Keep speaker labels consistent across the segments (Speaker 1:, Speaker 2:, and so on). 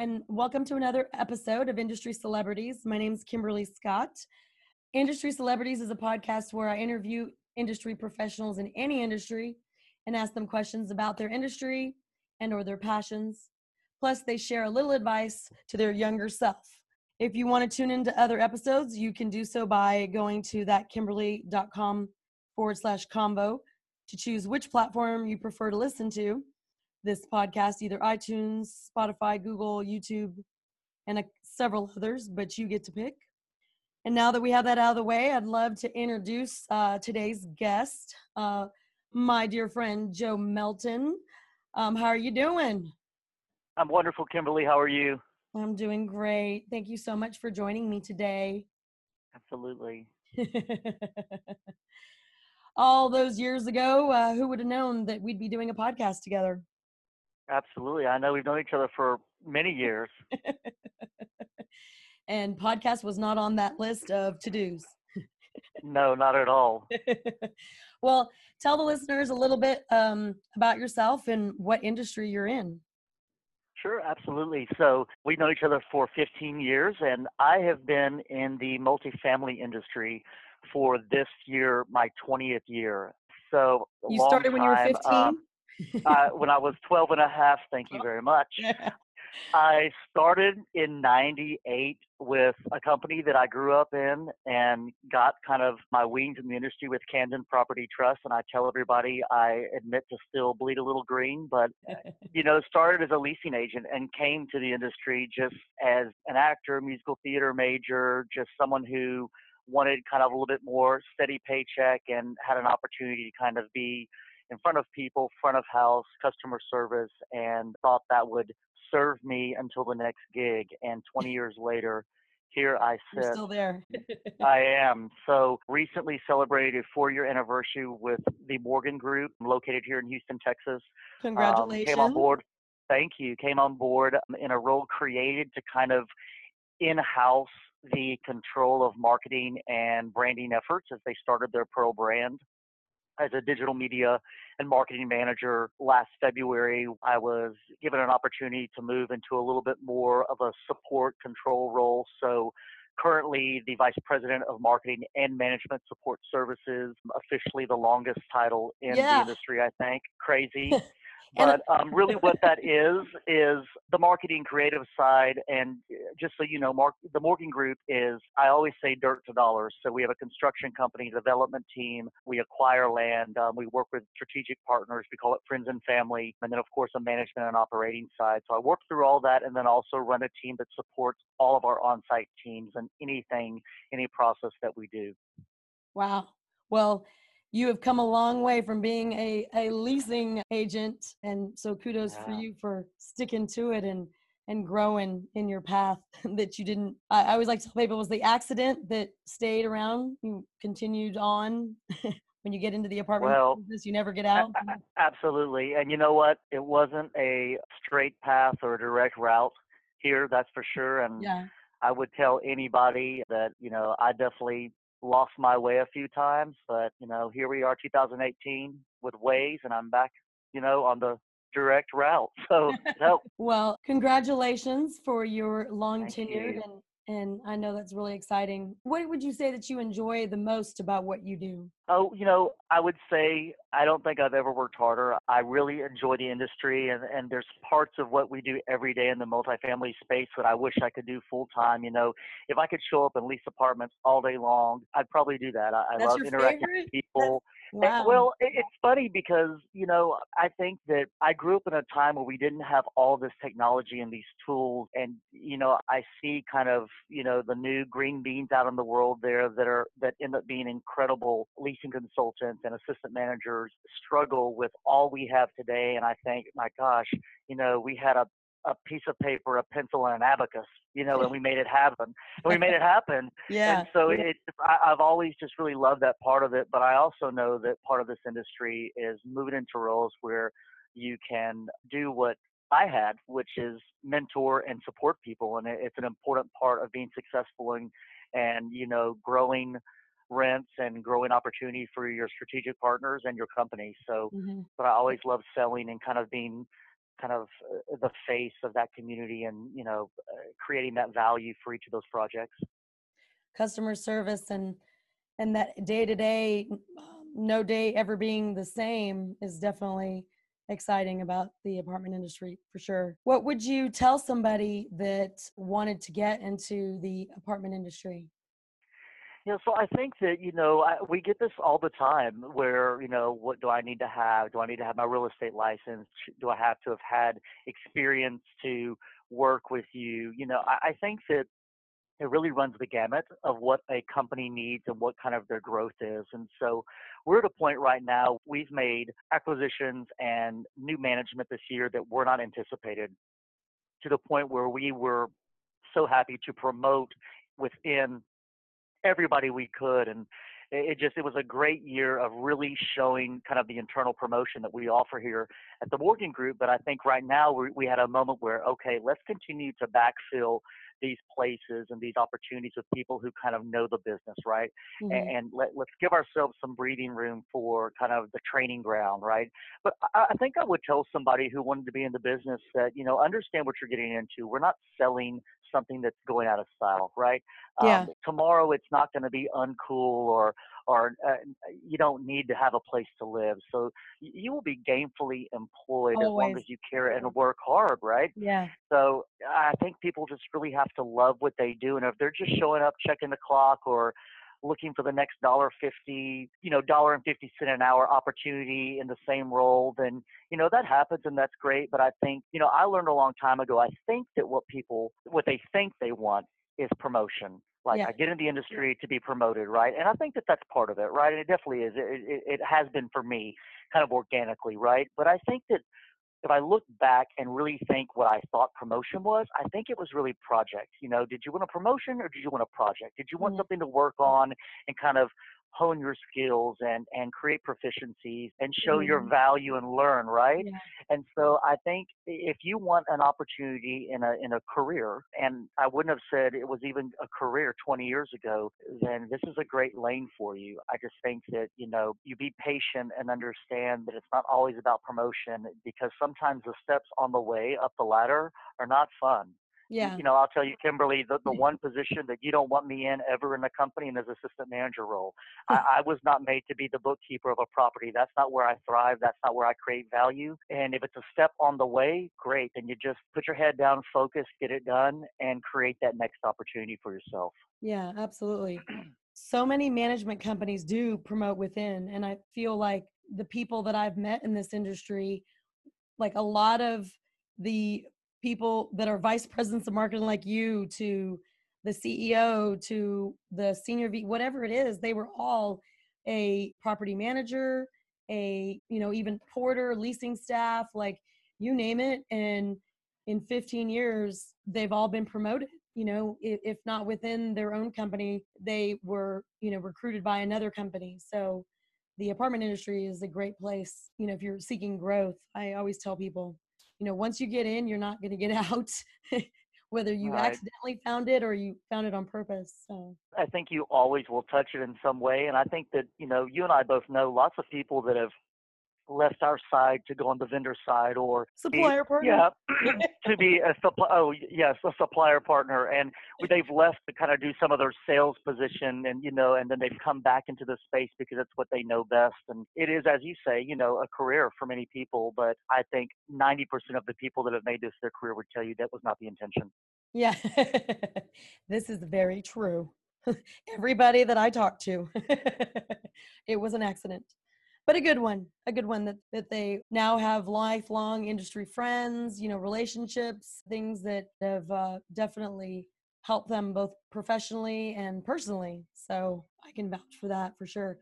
Speaker 1: and welcome to another episode of Industry Celebrities. My name is Kimberly Scott. Industry Celebrities is a podcast where I interview industry professionals in any industry and ask them questions about their industry and or their passions. Plus, they share a little advice to their younger self. If you want to tune into other episodes, you can do so by going to thatkimberly.com forward slash combo to choose which platform you prefer to listen to this podcast, either iTunes, Spotify, Google, YouTube, and a, several others, but you get to pick. And now that we have that out of the way, I'd love to introduce uh, today's guest, uh, my dear friend Joe Melton. Um, how are you doing?
Speaker 2: I'm wonderful, Kimberly. How are you?
Speaker 1: I'm doing great. Thank you so much for joining me today.
Speaker 2: Absolutely.
Speaker 1: All those years ago, uh, who would have known that we'd be doing a podcast together?
Speaker 2: Absolutely. I know we've known each other for many years.
Speaker 1: and podcast was not on that list of to dos.
Speaker 2: no, not at all.
Speaker 1: well, tell the listeners a little bit um, about yourself and what industry you're in.
Speaker 2: Sure, absolutely. So we've known each other for 15 years, and I have been in the multifamily industry for this year, my 20th year. So
Speaker 1: you started when you were 15? Uh,
Speaker 2: uh, when I was 12 and a half. Thank you very much. I started in 98 with a company that I grew up in and got kind of my wings in the industry with Camden Property Trust. And I tell everybody I admit to still bleed a little green, but, you know, started as a leasing agent and came to the industry just as an actor, musical theater major, just someone who wanted kind of a little bit more steady paycheck and had an opportunity to kind of be in front of people, front of house, customer service, and thought that would serve me until the next gig. And 20 years later, here I sit.
Speaker 1: You're still there.
Speaker 2: I am. So recently celebrated a four-year anniversary with the Morgan Group, located here in Houston, Texas.
Speaker 1: Congratulations.
Speaker 2: Um, came on board. Thank you. Came on board in a role created to kind of in-house the control of marketing and branding efforts as they started their Pearl brand as a digital media and marketing manager last February, I was given an opportunity to move into a little bit more of a support control role. So currently the vice president of marketing and management support services, officially the longest title in yeah. the industry, I think. Crazy. But um, really, what that is is the marketing creative side. And uh, just so you know, Mark, the Morgan Group is I always say dirt to dollars. So we have a construction company, development team. We acquire land. Um, we work with strategic partners. We call it friends and family. And then, of course, a management and operating side. So I work through all that, and then also run a team that supports all of our on-site teams and anything, any process that we do.
Speaker 1: Wow. Well, you have come a long way from being a, a leasing agent. And so kudos for you for sticking to it and and growing in your path that you didn't I, I always like to tell people it was the accident that stayed around you continued on when you get into the apartment well, business you never get out.
Speaker 2: absolutely. And you know what? It wasn't a straight path or a direct route here that's for sure. And
Speaker 1: yeah.
Speaker 2: i would tell anybody that you know i definitely lost my way a few times, but you know, here we are 2018 with Waze and I'm back, you know, on the direct route. So, no.
Speaker 1: well, congratulations for your long tenured and and I know that's really exciting. What would you say that you enjoy the most about what you do?
Speaker 2: Oh, you know, I would say I don't think I've ever worked harder. I really enjoy the industry, and, and there's parts of what we do every day in the multifamily space that I wish I could do full time. You know, if I could show up and lease apartments all day long, I'd probably do that. I, I love interacting
Speaker 1: favorite?
Speaker 2: with people.
Speaker 1: That's- Wow.
Speaker 2: Well, it's funny because, you know, I think that I grew up in a time where we didn't have all this technology and these tools. And, you know, I see kind of, you know, the new green beans out in the world there that are, that end up being incredible leasing consultants and assistant managers struggle with all we have today. And I think, my gosh, you know, we had a a piece of paper, a pencil, and an abacus, you know, and we made it happen. And we made it happen.
Speaker 1: yeah.
Speaker 2: And so it, I, I've always just really loved that part of it. But I also know that part of this industry is moving into roles where you can do what I had, which is mentor and support people, and it's an important part of being successful and and you know growing rents and growing opportunity for your strategic partners and your company. So, mm-hmm. but I always love selling and kind of being kind of uh, the face of that community and you know uh, creating that value for each of those projects
Speaker 1: customer service and and that day to day no day ever being the same is definitely exciting about the apartment industry for sure. What would you tell somebody that wanted to get into the apartment industry?
Speaker 2: Yeah, so I think that you know I, we get this all the time. Where you know, what do I need to have? Do I need to have my real estate license? Do I have to have had experience to work with you? You know, I, I think that it really runs the gamut of what a company needs and what kind of their growth is. And so we're at a point right now, we've made acquisitions and new management this year that were not anticipated to the point where we were so happy to promote within everybody we could. And it just it was a great year of really showing kind of the internal promotion that we offer here at the Morgan Group. But I think right now we, we had a moment where okay, let's continue to backfill these places and these opportunities with people who kind of know the business, right? Mm-hmm. And, and let, let's give ourselves some breathing room for kind of the training ground, right? But I, I think I would tell somebody who wanted to be in the business that, you know, understand what you're getting into. We're not selling something that's going out of style, right?
Speaker 1: Yeah. Um,
Speaker 2: tomorrow it's not going to be uncool or or uh, you don't need to have a place to live. So you will be gainfully employed Always. as long as you care and work hard, right?
Speaker 1: Yeah.
Speaker 2: So I think people just really have to love what they do, and if they're just showing up, checking the clock, or looking for the next dollar fifty, you know, dollar and fifty cent an hour opportunity in the same role, then you know that happens and that's great. But I think, you know, I learned a long time ago. I think that what people, what they think they want, is promotion. Like yeah. I get in the industry to be promoted, right? And I think that that's part of it, right? And it definitely is. It, it, it has been for me, kind of organically, right? But I think that if I look back and really think what I thought promotion was, I think it was really project. You know, did you want a promotion or did you want a project? Did you want mm-hmm. something to work on and kind of hone your skills and and create proficiencies and show mm-hmm. your value and learn right yeah. and so i think if you want an opportunity in a in a career and i wouldn't have said it was even a career 20 years ago then this is a great lane for you i just think that you know you be patient and understand that it's not always about promotion because sometimes the steps on the way up the ladder are not fun
Speaker 1: yeah.
Speaker 2: You know, I'll tell you, Kimberly, the, the one position that you don't want me in ever in the company and is assistant manager role. I, hmm. I was not made to be the bookkeeper of a property. That's not where I thrive. That's not where I create value. And if it's a step on the way, great. Then you just put your head down, focus, get it done, and create that next opportunity for yourself.
Speaker 1: Yeah, absolutely. So many management companies do promote within. And I feel like the people that I've met in this industry, like a lot of the people that are vice presidents of marketing like you to the CEO to the senior V, whatever it is, they were all a property manager, a, you know, even porter, leasing staff, like you name it. And in 15 years, they've all been promoted, you know, if, not within their own company, they were, you know, recruited by another company. So the apartment industry is a great place, you know, if you're seeking growth. I always tell people, you know once you get in you're not going to get out whether you right. accidentally found it or you found it on purpose so
Speaker 2: i think you always will touch it in some way and i think that you know you and i both know lots of people that have left our side to go on the vendor side or
Speaker 1: supplier be, partner.
Speaker 2: Yeah, to be a supply. Oh yes, a supplier partner, and they've left to kind of do some of their sales position, and you know, and then they've come back into the space because it's what they know best. And it is, as you say, you know, a career for many people. But I think 90% of the people that have made this their career would tell you that was not the intention.
Speaker 1: Yeah, this is very true. Everybody that I talked to, it was an accident but a good one a good one that that they now have lifelong industry friends you know relationships things that have uh, definitely helped them both professionally and personally so i can vouch for that for sure.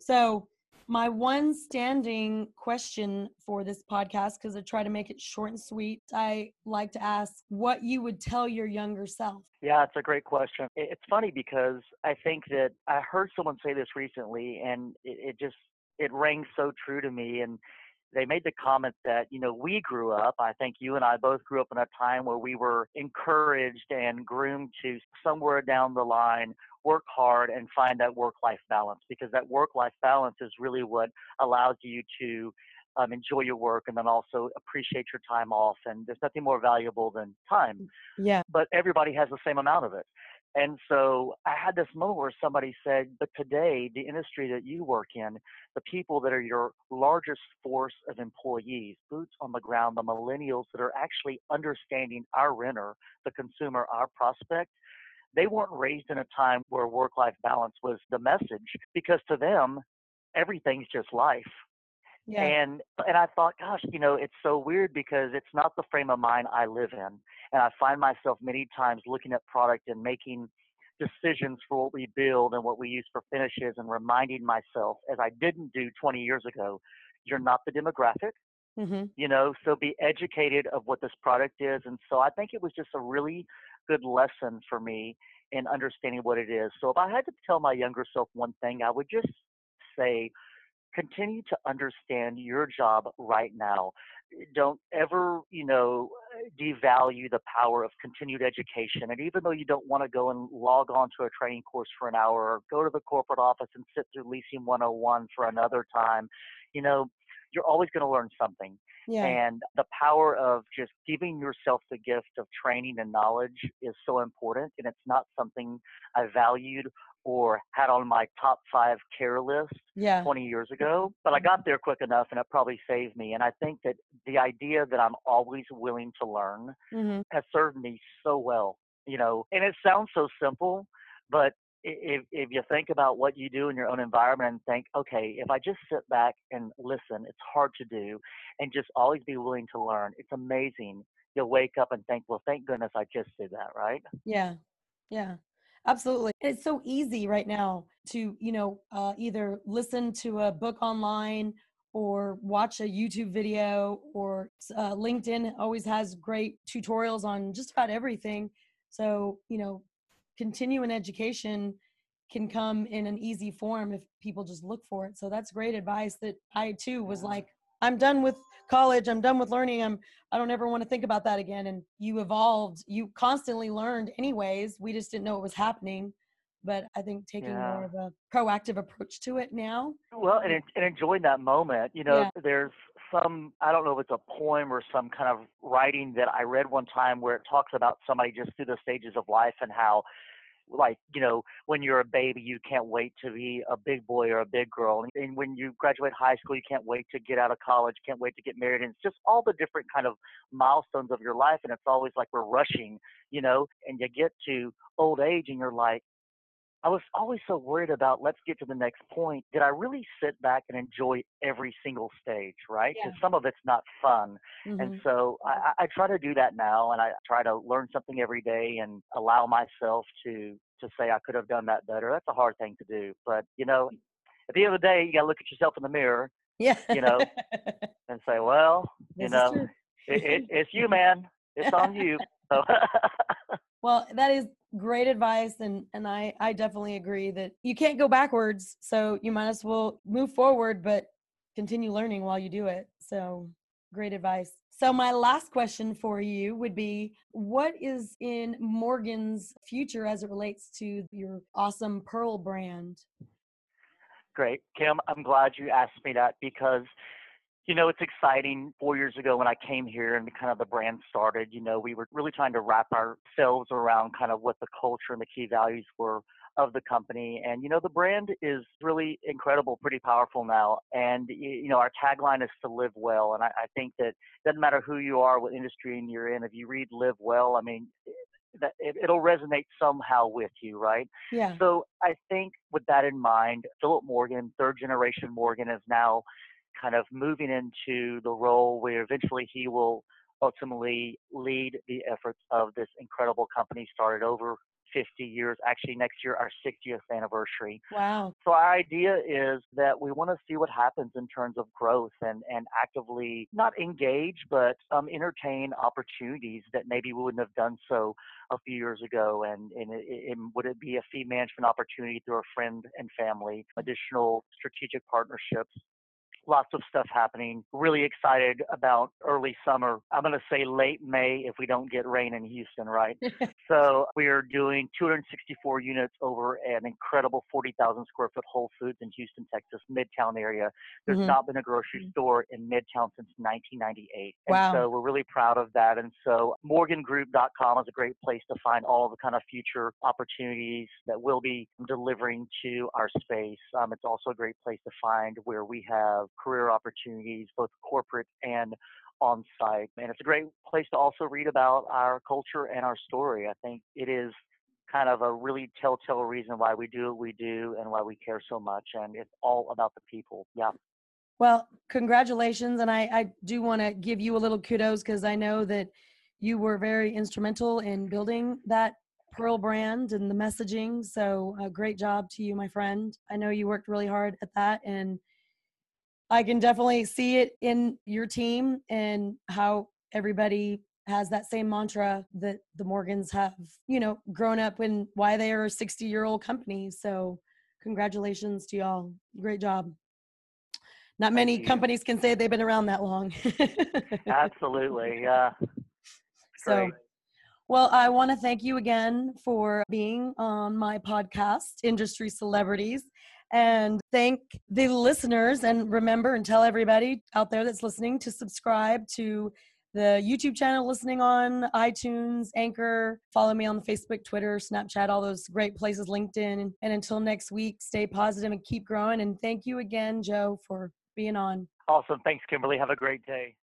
Speaker 1: So my one standing question for this podcast because i try to make it short and sweet i like to ask what you would tell your younger self.
Speaker 2: Yeah it's a great question. It's funny because i think that i heard someone say this recently and it, it just it rang so true to me and they made the comment that you know we grew up i think you and i both grew up in a time where we were encouraged and groomed to somewhere down the line work hard and find that work life balance because that work life balance is really what allows you to um, enjoy your work and then also appreciate your time off. And there's nothing more valuable than time.
Speaker 1: Yeah.
Speaker 2: But everybody has the same amount of it. And so I had this moment where somebody said, but today, the industry that you work in, the people that are your largest force of employees, boots on the ground, the millennials that are actually understanding our renter, the consumer, our prospect, they weren't raised in a time where work life balance was the message because to them, everything's just life.
Speaker 1: Yeah.
Speaker 2: And and I thought, gosh, you know, it's so weird because it's not the frame of mind I live in. And I find myself many times looking at product and making decisions for what we build and what we use for finishes and reminding myself, as I didn't do 20 years ago, you're not the demographic.
Speaker 1: hmm
Speaker 2: You know, so be educated of what this product is. And so I think it was just a really good lesson for me in understanding what it is. So if I had to tell my younger self one thing, I would just say continue to understand your job right now. Don't ever, you know, devalue the power of continued education. And even though you don't want to go and log on to a training course for an hour or go to the corporate office and sit through Leasing 101 for another time, you know, you're always going to learn something.
Speaker 1: Yeah.
Speaker 2: And the power of just giving yourself the gift of training and knowledge is so important. And it's not something I valued or had on my top five care list
Speaker 1: yeah.
Speaker 2: 20 years ago, but I got there quick enough and it probably saved me. And I think that the idea that I'm always willing to learn
Speaker 1: hmm
Speaker 2: has served me so well, you know, and it sounds so simple, but if, if you think about what you do in your own environment and think, okay, if I just sit back and listen, it's hard to do, and just always be willing to learn, it's amazing. You'll wake up and think, well, thank goodness I just did that, right?
Speaker 1: Yeah. Yeah. Absolutely. It's so easy right now to, you know, uh, either listen to a book online or watch a YouTube video or uh, LinkedIn always has great tutorials on just about everything. So, you know, continuing education can come in an easy form if people just look for it. So that's great advice that I too was like, I'm done with college. I'm done with learning. I'm I don't ever want to think about that again. And you evolved. You constantly learned anyways. We just didn't know it was happening. But I think taking
Speaker 2: Yeah.
Speaker 1: more of a proactive approach to it now.
Speaker 2: Well, and, and enjoying that moment. You know,
Speaker 1: Yeah.
Speaker 2: there's some, I don't know if it's a poem or some kind of writing that I read one time where it talks about somebody just through the stages of life and how, like, you know, when you're a baby, you can't wait to be a big boy or a big girl. And when you graduate high school, you can't wait to get out of college, can't wait to get married. And it's just all the different kind of milestones of your life. And it's always like we're rushing, you know, and you get to old age and you're like, I was always so worried about let's get to the next point. Did I really sit back and enjoy every single stage, right?
Speaker 1: Yeah.
Speaker 2: Because some of it's not fun. And
Speaker 1: Mhm.
Speaker 2: so I, I try to do that now and I try to learn something every day and allow myself to to say I could have done that better. That's a hard thing to do. But you know, at the end of the day you gotta look at yourself in the mirror
Speaker 1: Yeah.
Speaker 2: you know, and say, Well, you
Speaker 1: This is
Speaker 2: know, it, it, it's you man. It's on you. So
Speaker 1: Well, that is great advice and and I I definitely agree that you can't go backwards, so you might as well move forward but continue learning while you do it. So, great advice. So my last question for you would be what is in Morgan's future as it relates to your awesome Pearl brand?
Speaker 2: Great. Kim, I'm glad you asked me that because, you know, it's exciting. Four years ago when I came here and kind of the brand started, you know, we were really trying to wrap ourselves around kind of what the culture and the key values were of the company. And, you know, the brand is really incredible, pretty powerful now. And, you know, our tagline is to live well. And I, I think that it doesn't matter who you are, what industry you're in, if you read live well, I mean, that it, it'll resonate somehow with you, right?
Speaker 1: Yeah.
Speaker 2: So I think with that in mind, Philip Morgan, third generation Morgan, is now kind of moving into the role where eventually he will ultimately lead the efforts of this incredible company started over 50 years, actually next year, our 60th anniversary.
Speaker 1: Wow.
Speaker 2: So our idea is that we want to see what happens in terms of growth and, and actively not engage, but um, entertain opportunities that maybe we wouldn't have done so a few years ago. And, and, it, it, would it be a fee management opportunity through a friend and family, additional strategic partnerships? Lots of stuff happening. Really excited about early summer. I'm going to say late May if we don't get rain in Houston, right? so we are doing 264 units over an incredible 40,000 square foot Whole Foods in Houston, Texas, Midtown area. There's mm-hmm. not been a grocery mm-hmm. store in Midtown since 1998. Wow. And so we're really proud of that. And so morgangroup.com is a great place to find all the kind of future opportunities that we'll be delivering to our space. Um, it's also a great place to find where we have career opportunities, both corporate and on site. And it's a great place to also read about our culture and our story. I think it is kind of a really telltale reason why we do what we do and why we care so much. And it's all about the people. Yeah.
Speaker 1: Well, congratulations. And I, I do want to give you a little kudos because I know that you were very instrumental in building that Pearl brand and the messaging. So, a great job to you, my friend. I know you worked really hard at that. And I can definitely see it in your team and how everybody has that same mantra that the Morgans have, you know, grown up and why they are a 60 year old company. So, congratulations to y'all. Great job. Not many companies can say they've been around that long.
Speaker 2: Absolutely. Yeah.
Speaker 1: So, well, I want to thank you again for being on my podcast, Industry Celebrities and thank the listeners. And remember and tell everybody out there that's listening to subscribe to the YouTube channel, listening on iTunes, Anchor. Follow me on Facebook, Twitter, Snapchat, all those great places, LinkedIn. And until next week, stay positive and keep growing. And thank you again, Joe, for being on.
Speaker 2: Awesome. Thanks, Kimberly. Have a great day.